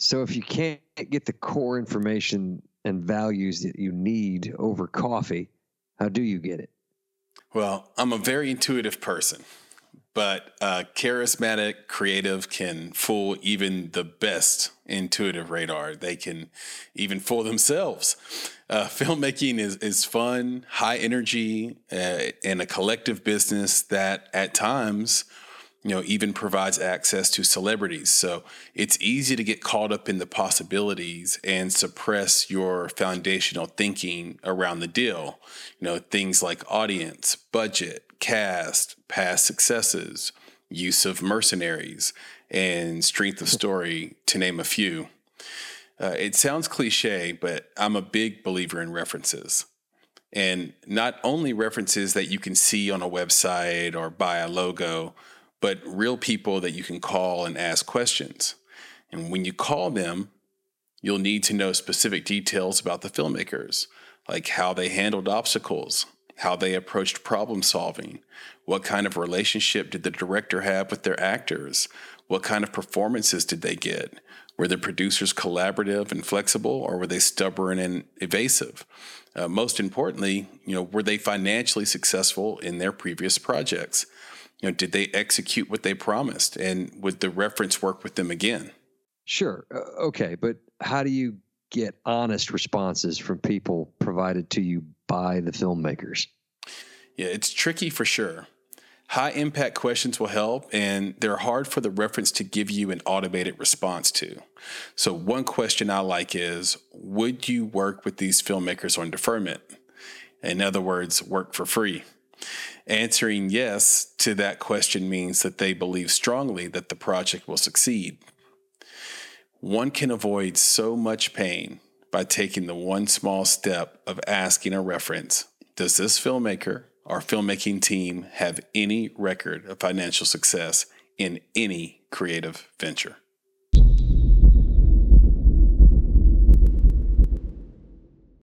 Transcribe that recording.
So if you can't get the core information and values that you need over coffee, how do you get it? Well, I'm a very intuitive person, but charismatic, creative can fool even the best intuitive radar. They can even fool themselves. Uh, filmmaking is, is fun, high energy, uh, and a collective business that at times you know, even provides access to celebrities. So it's easy to get caught up in the possibilities and suppress your foundational thinking around the deal. You know, things like audience, budget, cast, past successes, use of mercenaries, and strength of story, to name a few. Uh, it sounds cliche, but I'm a big believer in references. And not only references that you can see on a website or buy a logo, but real people that you can call and ask questions. And when you call them, you'll need to know specific details about the filmmakers, like how they handled obstacles, how they approached problem solving, what kind of relationship did the director have with their actors, what kind of performances did they get, were the producers collaborative and flexible, or were they stubborn and evasive? Uh, most importantly, you know, were they financially successful in their previous projects? You know, did they execute what they promised? And would the reference work with them again? Sure. Uh, okay. But how do you get honest responses from people provided to you by the filmmakers? Yeah, it's tricky for sure. High impact questions will help, and they're hard for the reference to give you an automated response to. So, one question I like is Would you work with these filmmakers on deferment? In other words, work for free. Answering yes to that question means that they believe strongly that the project will succeed. One can avoid so much pain by taking the one small step of asking a reference Does this filmmaker or filmmaking team have any record of financial success in any creative venture?